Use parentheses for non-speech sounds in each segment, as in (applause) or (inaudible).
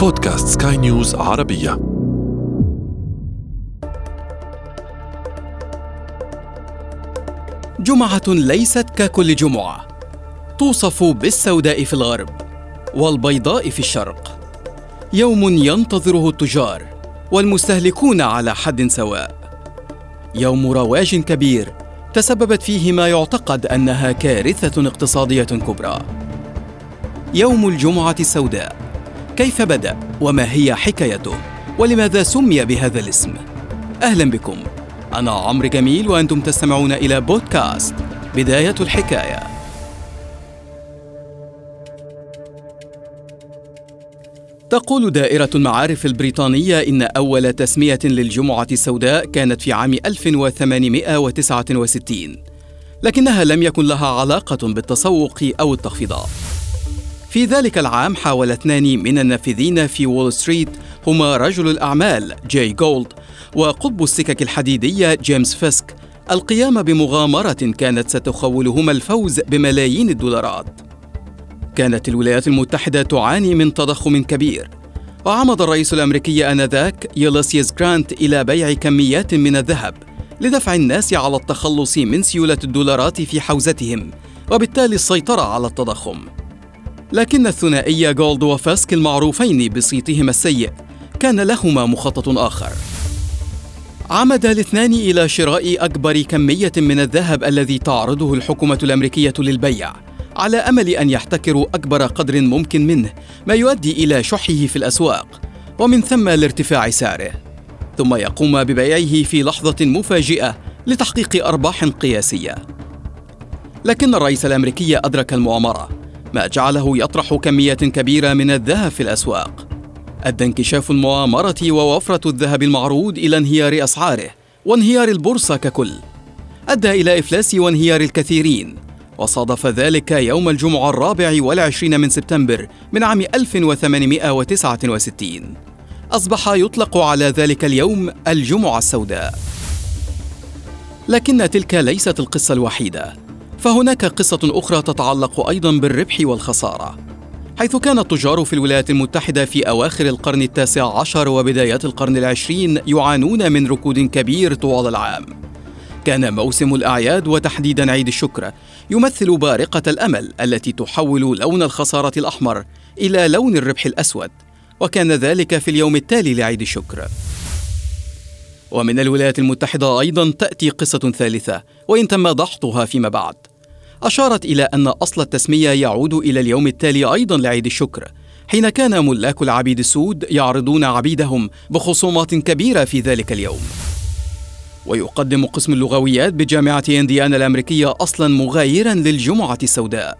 بودكاست سكاي نيوز عربية. جمعة ليست ككل جمعة. توصف بالسوداء في الغرب والبيضاء في الشرق. يوم ينتظره التجار والمستهلكون على حد سواء. يوم رواج كبير تسببت فيه ما يعتقد أنها كارثة اقتصادية كبرى. يوم الجمعة السوداء. كيف بدأ وما هي حكايته ولماذا سمي بهذا الاسم؟ أهلا بكم. أنا عمرو جميل وأنتم تستمعون إلى بودكاست بداية الحكاية. تقول دائرة المعارف البريطانية إن أول تسمية للجمعة السوداء كانت في عام 1869 لكنها لم يكن لها علاقة بالتسوق أو التخفيضات. في ذلك العام حاول اثنان من النافذين في وول ستريت هما رجل الأعمال جاي جولد وقطب السكك الحديدية جيمس فيسك. القيام بمغامرة كانت ستخولهما الفوز بملايين الدولارات. كانت الولايات المتحدة تعاني من تضخم كبير. وعمد الرئيس الأمريكي آنذاك يوليسيوس جرانت إلى بيع كميات من الذهب لدفع الناس على التخلص من سيولة الدولارات في حوزتهم وبالتالي السيطرة على التضخم. لكن الثنائي جولد وفاسك المعروفين بصيتهما السيء. كان لهما مخطط آخر. عمد الاثنان إلى شراء أكبر كمية من الذهب الذي تعرضه الحكومة الأمريكية للبيع على أمل أن يحتكروا أكبر قدر ممكن منه ما يؤدي إلى شحه في الأسواق ومن ثم لارتفاع سعره. ثم يقوم ببيعه في لحظة مفاجئة لتحقيق أرباح قياسية. لكن الرئيس الأمريكي أدرك المؤامرة. ما جعله يطرح كمية كبيرة من الذهب في الأسواق. ادى انكشاف المؤامره ووفرة الذهب المعروض إلى انهيار أسعاره وانهيار البورصة ككل. أدى إلى إفلاس وانهيار الكثيرين. وصادف ذلك يوم الجمعة الرابع والعشرين من سبتمبر من عام 1869 أصبح يطلق على ذلك اليوم الجمعة السوداء. لكن تلك ليست القصة الوحيدة. فهناك قصة أخرى تتعلق أيضا بالربح والخسارة. حيث كان التجار في الولايات المتحدة في أواخر القرن التاسع عشر وبدايات القرن العشرين يعانون من ركود كبير طوال العام. كان موسم الأعياد وتحديدا عيد الشكر يمثل بارقة الأمل التي تحول لون الخسارة الأحمر إلى لون الربح الأسود وكان ذلك في اليوم التالي لعيد الشكر. ومن الولايات المتحدة أيضا تأتي قصة ثالثة وإن تم دحضها فيما بعد. أشارت إلى أن أصل التسمية يعود إلى اليوم التالي أيضا لعيد الشكر حين كان ملاك العبيد السود يعرضون عبيدهم بخصومات كبيرة في ذلك اليوم. ويقدم قسم اللغويات بجامعة إنديانا الأمريكية أصلا مغايرا للجمعة السوداء.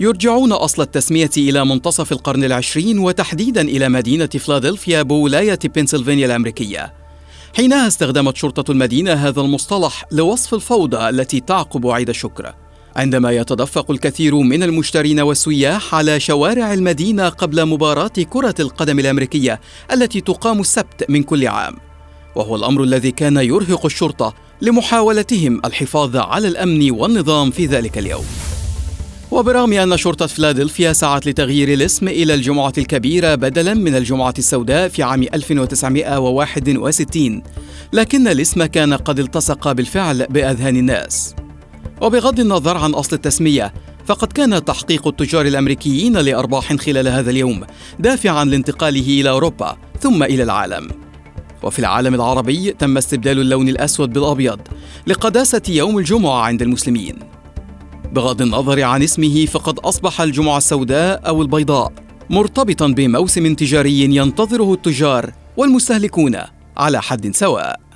يرجعون أصل التسمية إلى منتصف القرن العشرين وتحديدا إلى مدينة فلادلفيا بولاية بنسلفانيا الأمريكية. حينها استخدمت شرطة المدينة هذا المصطلح لوصف الفوضى التي تعقب عيد الشكر. عندما يتدفق الكثير من المشترين والسياح على شوارع المدينة قبل مباراة كرة القدم الأمريكية التي تقام السبت من كل عام وهو الأمر الذي كان يرهق الشرطة لمحاولتهم الحفاظ على الأمن والنظام في ذلك اليوم. وبرغم أن شرطة فلادلفيا سعت لتغيير الاسم إلى الجمعة الكبيرة بدلا من الجمعة السوداء في عام 1961 لكن الاسم كان قد التصق بالفعل بأذهان الناس. وبغض النظر عن أصل التسمية فقد كان تحقيق التجار الأمريكيين لأرباح خلال هذا اليوم دافعا لانتقاله إلى أوروبا ثم إلى العالم. وفي العالم العربي تم استبدال اللون الأسود بالأبيض لقداسة يوم الجمعة عند المسلمين بغض النظر عن اسمه فقد أصبح الجمعة السوداء أو البيضاء مرتبطا بموسم تجاري ينتظره التجار والمستهلكون على حد سواء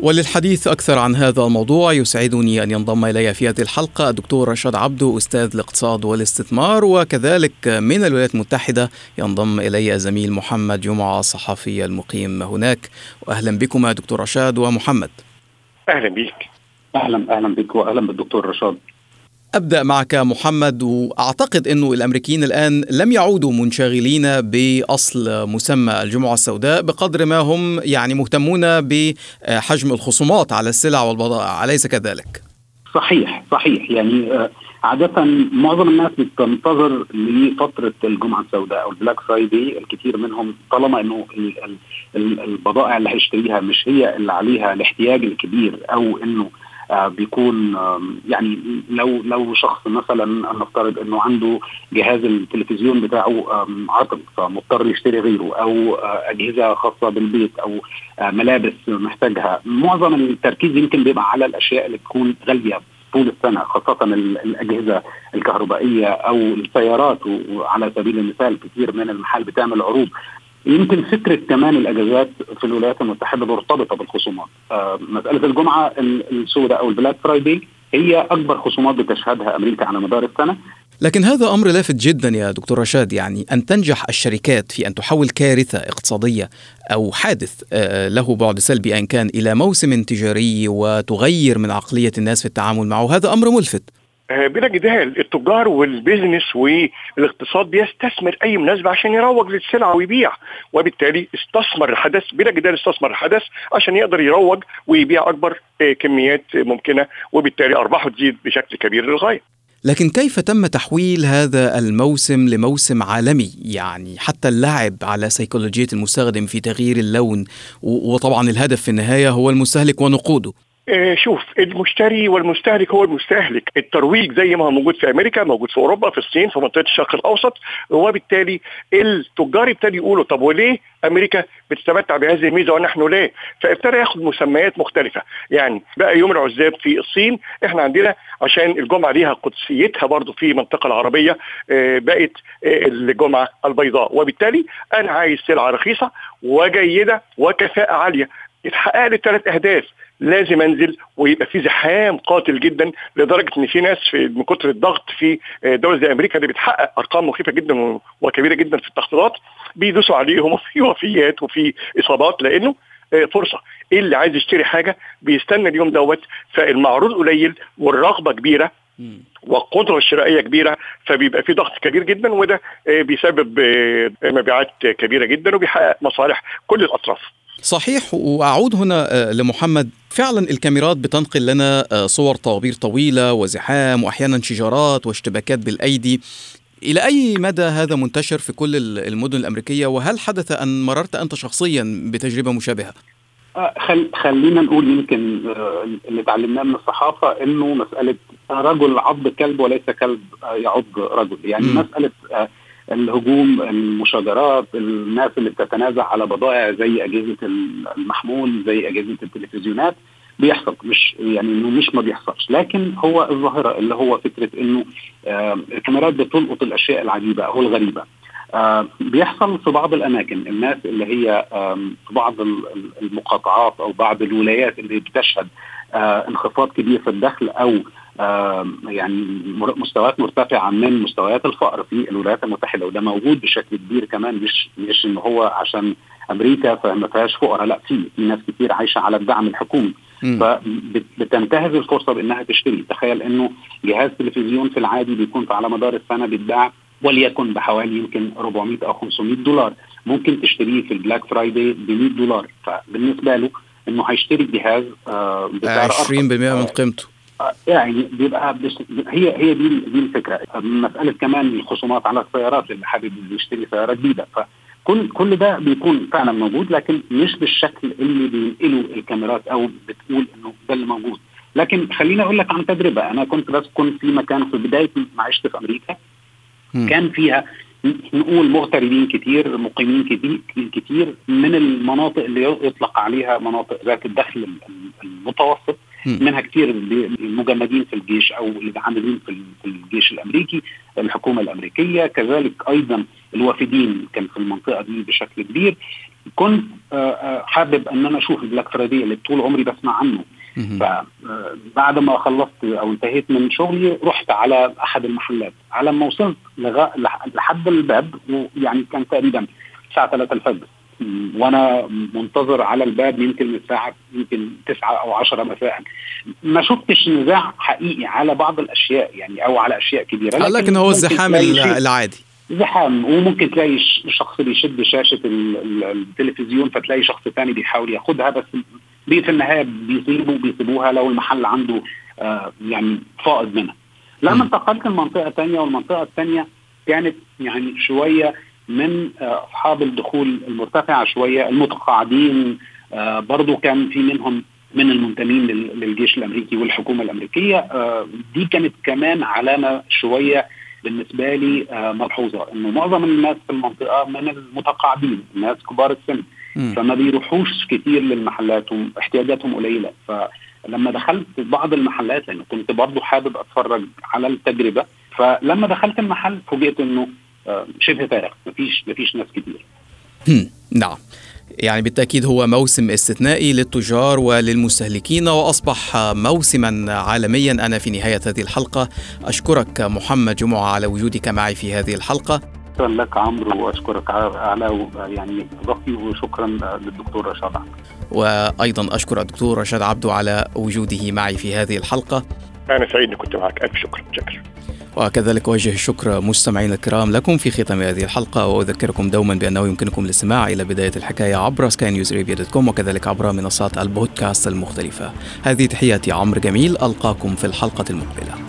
وللحديث أكثر عن هذا الموضوع يسعدني أن ينضم إلي في هذه الحلقة الدكتور رشاد عبدو أستاذ الاقتصاد والاستثمار وكذلك من الولايات المتحدة ينضم إلي زميل محمد جمعة الصحفي المقيم هناك. وأهلا بكما دكتور رشاد ومحمد. أهلا بك. أهلا أهلا بك وأهلا بالدكتور رشاد. أبدأ معك محمد وأعتقد إنه الأمريكيين الآن لم يعودوا منشغلين بأصل مسمى الجمعة السوداء بقدر ما هم يعني مهتمون بحجم الخصومات على السلع والبضائع أليس كذلك؟ صحيح صحيح يعني عادة معظم الناس بتنتظر لفترة الجمعة السوداء أو البلاك فرايدي الكثير منهم طالما أنه البضائع اللي هيشتريها مش هي اللي عليها الاحتياج الكبير أو آه بيكون آه يعني لو لو شخص مثلا نفترض إنه عنده جهاز التلفزيون بتاعه عطل فمضطر يشتري غيره أو آه، أجهزة خاصة بالبيت أو آه، ملابس محتاجها. معظم التركيز يمكن بيبقى على الأشياء اللي تكون غالية طول السنة خاصة الأجهزة الكهربائية أو السيارات وعلى سبيل المثال كثير من المحال بتعمل عروض يمكن فكرة كمان الأجازات في الولايات المتحدة مرتبطة بالخصومات. آه مسألة الجمعة السوداء أو البلاك فرايدي هي أكبر خصومات بتشهدها أمريكا على مدار السنة. لكن هذا أمر لافت جدا يا دكتور رشاد يعني أن تنجح الشركات في أن تحول كارثة اقتصادية أو حادث آه، له بعد سلبي إن كان إلى موسم تجاري وتغير من عقلية الناس في التعامل معه هذا أمر ملفت. بلا جدال التجار والبيزنس والاقتصاد بيستثمر أي مناسبة عشان يروج للسلعه ويبيع. وبالتالي استثمر الحدث بلا جدال استثمر الحدث عشان يقدر يروج ويبيع أكبر آه، كميات ممكنة. وبالتالي أرباحه تزيد بشكل كبير للغاية. لكن كيف تم تحويل هذا الموسم لموسم عالمي؟ يعني حتى اللعب على سيكولوجية المستخدم في تغيير اللون وطبعا الهدف في النهاية هو المستهلك ونقوده. آه، شوف المشتري والمستهلك هو المستهلك. الترويج زي ما هو موجود في أمريكا موجود في أوروبا في الصين في منطقة الشرق الأوسط. وبالتالي التجار ابتدوا يقولوا طب وليه أمريكا بتتمتع بهذه الميزة ونحن لا فابتدى ياخد مسميات مختلفة. يعني بقى يوم العزاب في الصين إحنا عندنا عشان الجمعة ليها قدسيتها برضو في المنطقة العربية آه، بقت آه، الجمعة البيضاء. وبالتالي أنا عايز سلعة رخيصة وجيدة وكفاءة عالية. اتحقق لي ثلاث أهداف. لازم انزل ويبقى في زحام قاتل جدا لدرجة إن في ناس في من كتر الضغط في آه، دول زي أمريكا اللي بتحقق أرقام مخيفة جدا وكبيرة جدا في التخفيضات بيدوسوا عليهم وفي (laughs) وفيات وفي إصابات لأنه آه، فرصة. إيه اللي عايز يشتري حاجة؟ بيستنى اليوم دوت فالمعروض قليل والرغبة كبيرة والقدرة الشرائية كبيرة فبيبقى في ضغط كبير جدا وده آه، بيسبب مبيعات كبيرة جدا وبيحقق مصالح كل الأطراف. صحيح وأعود هنا آه، لمحمد. فعلا الكاميرات بتنقل لنا آه، صور طوابير طويلة وزحام واحيانا شجارات واشتباكات بالأيدي. إلى أي مدى هذا منتشر في كل المدن الأمريكية؟ وهل حدث أن مررت أنت شخصيا بتجربة مشابهة؟ آه، خل خلينا نقول يمكن اللي تعلمناه من الصحافة إنه مسألة رجل عض كلب وليس كلب يعض رجل. يعني م. مسألة الهجوم المشاجرات الناس اللي بتتنازع على بضائع زي أجهزة المحمول زي أجهزة التلفزيونات بيحصل. مش يعني إنه مش ما بيحصلش. لكن هو الظاهرة اللي هو فكرة إنه آه الكاميرات بتلقط الأشياء العجيبة أو الغريبة. آه بيحصل في بعض الأماكن. الناس اللي هي آه في بعض المقاطعات أو بعض الولايات اللي بتشهد آه انخفاض كبير في الدخل أو يعني مستويات مرتفعة من مستويات الفقر في الولايات المتحدة وده موجود بشكل كبير كمان مش مش إن هو عشان أمريكا فما فيهاش فقراء لا في في ناس كتير عايشة على الدعم الحكومي. فبتنتهز الفرصة بإنها تشتري. تخيل إنه جهاز تلفزيون في العادي بيكون على مدار السنة بيتباع وليكن بحوالي يمكن 400 أو 500 دولار. ممكن تشتريه في ال Black Friday ب 100 دولار. فبالنسبة له إنه هيشتري الجهاز آه 20% من قيمته. يعني بيبقى هي هي دي دي الفكرة. مسألة كمان الخصومات على السيارات اللي حابب يشتري سيارة جديدة. فكل كل ده بيكون فعلا موجود لكن مش بالشكل اللي بينقله الكاميرات أو بتقول إنه ده اللي موجود. لكن خليني أقول لك عن تجربة. أنا كنت بسكن في مكان في بداية معيشتي في أمريكا. كان فيها نقول مغتربين كتير مقيمين كتير كتير من المناطق اللي يطلق عليها مناطق ذات الدخل المتوسط. منها كثير المجندين في الجيش أو اللي عاملين في الجيش الأمريكي الحكومة الأمريكية كذلك أيضا الوافدين كان في المنطقة دي بشكل كبير. كنت آه، آه، حابب أن أنا أشوف البلاك فرايدي اللي طول عمري بسمع عنه. فبعد آه، ما خلصت أو انتهيت من شغلي رحت على أحد المحلات. على ما وصلت لحد الباب ويعني كان تقريبا الساعة 3 الفجر. وأنا منتظر على الباب يمكن من الساعة يمكن 9 أو 10 مساء. ما شفتش نزاع حقيقي على بعض الأشياء يعني أو على أشياء كبيرة لكن, لكن هو الزحام العادي. زحام وممكن تلاقي شخص بيشد شاشة التلفزيون فتلاقي شخص ثاني بيحاول ياخدها بس في النهاية بيسيبوا بيسيبوها لو المحل عنده آه يعني فائض منها. لما انتقلت لمنطقة ثانية والمنطقة الثانية كانت يعني شوية من أصحاب الدخول المرتفعة شوية المتقاعدين برضو كان في منهم من المنتمين للجيش الأمريكي والحكومة الأمريكية. دي كانت كمان علامة شوية بالنسبة لي ملحوظة إنه معظم الناس في المنطقة من المتقاعدين الناس كبار السن فما بيروحوش كتير للمحلات واحتياجاتهم قليلة. فلما دخلت بعض المحلات لأنه كنت برضه حابب أتفرج على التجربة فلما دخلت المحل فوجئت إنه شبه فارغ مفيش مفيش ناس كتير. نعم. يعني بالتأكيد هو موسم استثنائي للتجار وللمستهلكين وأصبح موسما عالميا. أنا في نهاية هذه الحلقة أشكرك محمد جمعة على وجودك معي في هذه الحلقة. شكرا لك عمرو وأشكرك على يعني ضيفي وشكرا للدكتور رشاد عبد. وأيضا أشكر الدكتور رشاد عبدو على وجوده معي في هذه الحلقة. أنا سعيد إني كنت معك. ألف شكر. شكرا. وكذلك أوجه الشكر مستمعينا الكرام لكم في ختام هذه الحلقة وأذكركم دوما بأنه يمكنكم الاستماع إلى بداية الحكاية عبر كوم وكذلك عبر منصات البودكاست المختلفة. هذه تحياتي عمرو جميل ألقاكم في الحلقة المقبلة.